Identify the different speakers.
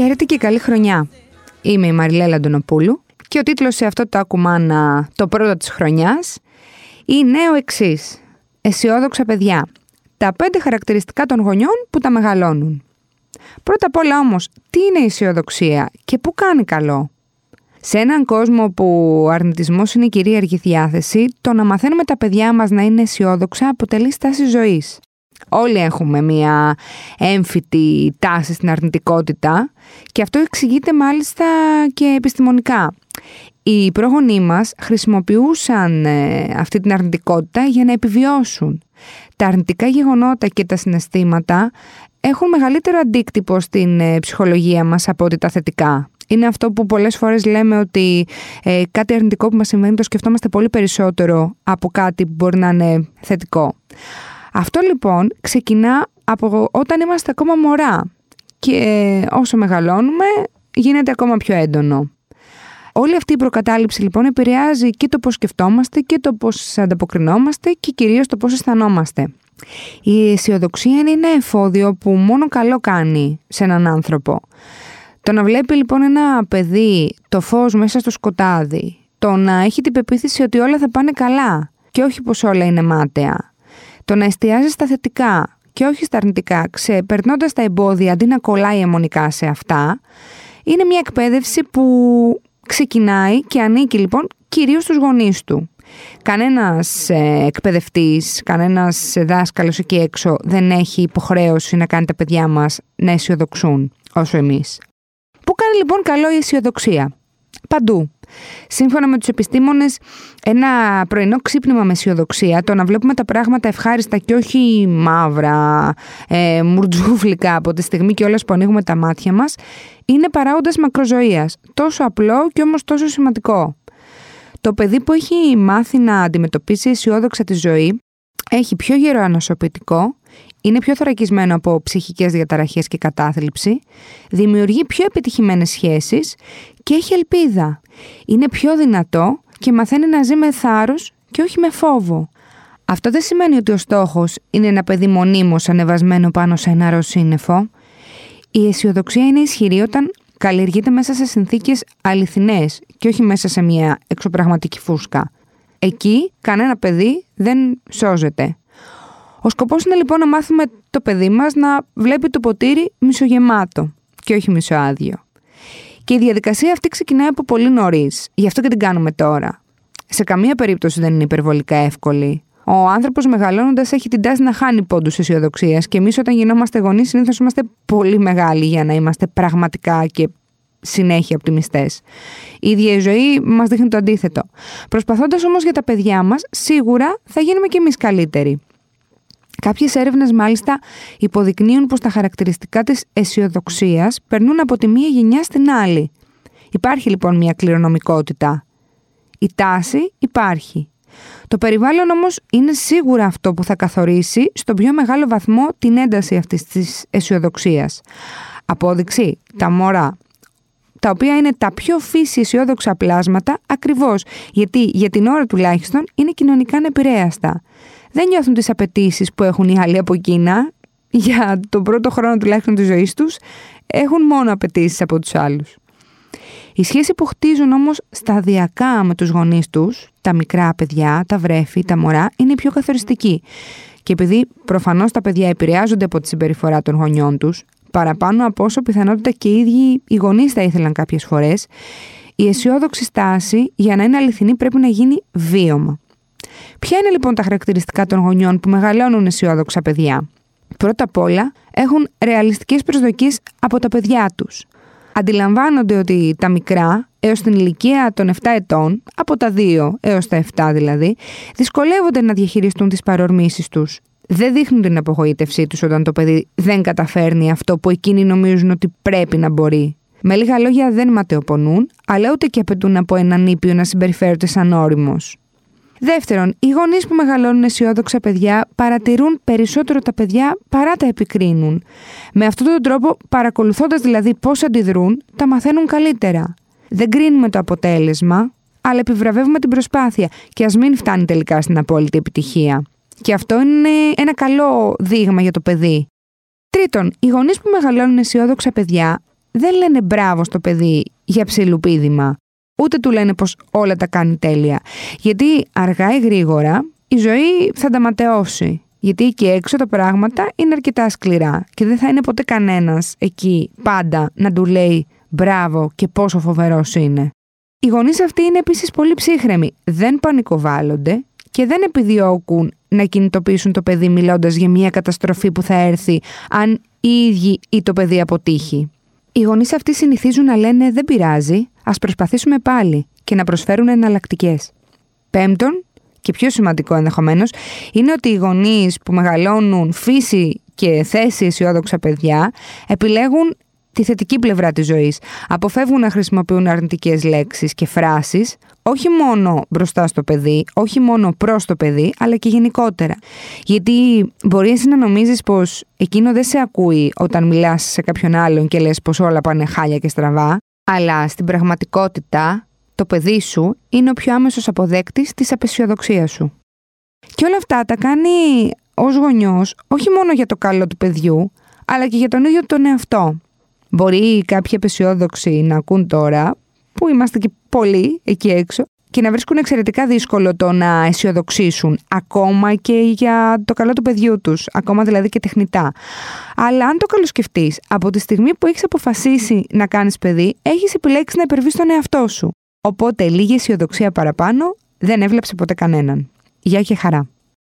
Speaker 1: Χαίρετε και καλή χρονιά. Είμαι η Μαριλέλα Αντωνοπούλου και ο τίτλος σε αυτό το ακουμάνα το πρώτο της χρονιάς είναι ο εξής. Αισιόδοξα παιδιά. Τα πέντε χαρακτηριστικά των γονιών που τα μεγαλώνουν. Πρώτα απ' όλα όμως, τι είναι η αισιοδοξία και πού κάνει καλό; Σε έναν κόσμο που ο αρνητισμός είναι η κυρίαρχη διάθεση, το να μαθαίνουμε τα παιδιά μας να είναι αισιόδοξα αποτελεί στάση ζωής. Όλοι έχουμε μία έμφυτη τάση στην αρνητικότητα και αυτό εξηγείται μάλιστα και επιστημονικά. Οι πρόγονοί μας χρησιμοποιούσαν ε, αυτή την αρνητικότητα για να επιβιώσουν. Τα αρνητικά γεγονότα και τα συναισθήματα έχουν μεγαλύτερο αντίκτυπο στην ε, ψυχολογία μας από ότι τα θετικά. Είναι αυτό που πολλές φορές λέμε ότι ε, κάτι αρνητικό που μας συμβαίνει το σκεφτόμαστε πολύ περισσότερο από κάτι που μπορεί να είναι θετικό. Αυτό λοιπόν ξεκινά από όταν είμαστε ακόμα μωρά και όσο μεγαλώνουμε γίνεται ακόμα πιο έντονο. Όλη αυτή η προκατάληψη λοιπόν επηρεάζει και το πώς σκεφτόμαστε και το πώς ανταποκρινόμαστε και κυρίως το πώς αισθανόμαστε. Η αισιοδοξία είναι ένα εφόδιο που μόνο καλό κάνει σε έναν άνθρωπο. Το να βλέπει λοιπόν ένα παιδί το φως μέσα στο σκοτάδι, το να έχει την πεποίθηση ότι όλα θα πάνε καλά και όχι πως όλα είναι μάταια, το να εστιάζεις στα θετικά και όχι στα αρνητικά, ξεπερνώντα τα εμπόδια αντί να κολλάει αιμονικά σε αυτά, είναι μια εκπαίδευση που ξεκινάει και ανήκει λοιπόν κυρίως στους γονείς του. Κανένας ε, εκπαιδευτής, κανένας δάσκαλος εκεί έξω δεν έχει υποχρέωση να κάνει τα παιδιά μας να αισιοδοξούν όσο εμείς. Πού κάνει λοιπόν καλό η αισιοδοξία; Παντού. Σύμφωνα με τους επιστήμονες, ένα πρωινό ξύπνημα με αισιοδοξία, το να βλέπουμε τα πράγματα ευχάριστα και όχι μαύρα, ε, μουρτζούφλικα από τη στιγμή και όλες που ανοίγουμε τα μάτια μας, είναι παράγοντας μακροζωίας. Τόσο απλό και όμως τόσο σημαντικό. Το παιδί που έχει μάθει να αντιμετωπίσει αισιόδοξα τη ζωή, έχει πιο γερό ανασωπητικό, είναι πιο θωρακισμένο από ψυχικές διαταραχές και κατάθλιψη, δημιουργεί πιο επιτυχημένες σχέσεις και έχει ελπίδα. Είναι πιο δυνατό και μαθαίνει να ζει με θάρρος και όχι με φόβο. Αυτό δεν σημαίνει ότι ο στόχος είναι ένα παιδί μονίμως ανεβασμένο πάνω σε ένα ροσύνεφο. Η αισιοδοξία είναι ισχυρή όταν καλλιεργείται μέσα σε συνθήκες αληθινές και όχι μέσα σε μια εξωπραγματική φούσκα. Εκεί κανένα παιδί δεν σώζεται. Ο σκοπός είναι λοιπόν να μάθουμε το παιδί μας να βλέπει το ποτήρι μισογεμάτο και όχι μισοάδιο. Και η διαδικασία αυτή ξεκινάει από πολύ νωρίς. Γι' αυτό και την κάνουμε τώρα. Σε καμία περίπτωση δεν είναι υπερβολικά εύκολη. Ο άνθρωπος μεγαλώνοντας έχει την τάση να χάνει πόντους αισιοδοξίας και εμείς όταν γινόμαστε γονείς συνήθως είμαστε πολύ μεγάλοι για να είμαστε πραγματικά και συνέχεια οπτιμιστές. Η ίδια η ζωή μας δείχνει το αντίθετο. Προσπαθώντας όμως για τα παιδιά μας, σίγουρα θα γίνουμε κι εμείς καλύτεροι. Κάποιες έρευνες μάλιστα υποδεικνύουν πως τα χαρακτηριστικά της αισιοδοξίας περνούν από τη μία γενιά στην άλλη. Υπάρχει λοιπόν μια κληρονομικότητα. Η τάση υπάρχει. Το περιβάλλον όμως είναι σίγουρα αυτό που θα καθορίσει στο πιο μεγάλο βαθμό την ένταση αυτής της αισιοδοξίας. Απόδειξη, τα μωρά, τα οποία είναι τα πιο φύση αισιόδοξα πλάσματα ακριβώς γιατί για την ώρα τουλάχιστον είναι κοινωνικά ανεπηρέαστα δεν νιώθουν τις απαιτήσεις που έχουν οι άλλοι από Κίνα για τον πρώτο χρόνο τουλάχιστον της ζωής τους, έχουν μόνο απαιτήσεις από τους άλλους. Η σχέση που χτίζουν όμως σταδιακά με τους γονείς τους, τα μικρά παιδιά, τα βρέφη, τα μωρά, είναι πιο καθοριστική. Και επειδή προφανώς τα παιδιά επηρεάζονται από τη συμπεριφορά των γονιών τους, παραπάνω από όσο πιθανότητα και οι ίδιοι οι γονείς θα ήθελαν κάποιες φορές, η αισιόδοξη στάση για να είναι αληθινή πρέπει να γίνει βίωμα. Ποια είναι λοιπόν τα χαρακτηριστικά των γονιών που μεγαλώνουν αισιόδοξα παιδιά; Πρώτα απ' όλα, έχουν ρεαλιστικές προσδοκίες από τα παιδιά τους. Αντιλαμβάνονται ότι τα μικρά, έως την ηλικία των 7 ετών, από τα 2 έως τα 7 δηλαδή, δυσκολεύονται να διαχειριστούν τις παρορμήσεις τους. Δεν δείχνουν την απογοήτευσή τους όταν το παιδί δεν καταφέρνει αυτό που εκείνοι νομίζουν ότι πρέπει να μπορεί. Με λίγα λόγια δεν ματαιοπονούν, αλλά ούτε και απαιτούν από έναν ήπιο να συμπεριφέρονται σαν όριμος. Δεύτερον, οι γονείς που μεγαλώνουν αισιόδοξα παιδιά παρατηρούν περισσότερο τα παιδιά παρά τα επικρίνουν. Με αυτόν τον τρόπο, παρακολουθώντας δηλαδή πώς αντιδρούν, τα μαθαίνουν καλύτερα. Δεν κρίνουμε το αποτέλεσμα, αλλά επιβραβεύουμε την προσπάθεια και ας μην φτάνει τελικά στην απόλυτη επιτυχία. Και αυτό είναι ένα καλό δείγμα για το παιδί. Τρίτον, οι γονείς που μεγαλώνουν αισιόδοξα παιδιά δεν λένε μπράβο στο παιδί για ψιλουπίδημα, ούτε του λένε πως όλα τα κάνει τέλεια. Γιατί αργά ή γρήγορα η ζωή θα τα ματαιώσει. Γιατί εκεί έξω τα πράγματα είναι αρκετά σκληρά και δεν θα είναι ποτέ κανένας εκεί πάντα να του λέει μπράβο και πόσο φοβερός είναι. Οι γονείς αυτοί είναι επίσης πολύ ψύχρεμοι. Δεν πανικοβάλλονται και δεν επιδιώκουν να κινητοποιήσουν το παιδί μιλώντας για μια καταστροφή που θα έρθει αν οι ίδιοι ή το παιδί αποτύχει. Οι γονείς αυτοί συνηθίζουν να λένε Δεν πειράζει, ας προσπαθήσουμε πάλι και να προσφέρουν εναλλακτικές. Πέμπτον, και πιο σημαντικό ενδεχομένως, είναι ότι οι γονείς που μεγαλώνουν φύση και θέση αισιόδοξα παιδιά επιλέγουν τη θετική πλευρά της ζωής. Αποφεύγουν να χρησιμοποιούν αρνητικές λέξεις και φράσεις, όχι μόνο μπροστά στο παιδί, όχι μόνο προς το παιδί, αλλά και γενικότερα. Γιατί μπορείς εσύ να νομίζεις πως εκείνο δεν σε ακούει όταν μιλάς σε κάποιον άλλον και λες πως όλα πάνε χάλια και στραβά, αλλά στην πραγματικότητα το παιδί σου είναι ο πιο άμεσος αποδέκτης της απεσιοδοξίας σου. Και όλα αυτά τα κάνει ως γονιός όχι μόνο για το καλό του παιδιού, αλλά και για τον ίδιο τον εαυτό. Μπορεί κάποιοι απεσιόδοξοι να ακούν τώρα, που είμαστε και πολλοί εκεί έξω, και να βρίσκουν εξαιρετικά δύσκολο το να αισιοδοξήσουν, ακόμα και για το καλό του παιδιού τους, ακόμα δηλαδή και τεχνητά. Αλλά αν το καλοσκεφτείς, από τη στιγμή που έχεις αποφασίσει να κάνεις παιδί, έχεις επιλέξει να υπερβείς τον εαυτό σου. Οπότε λίγη αισιοδοξία παραπάνω δεν έβλεψε ποτέ κανέναν. Γεια και χαρά.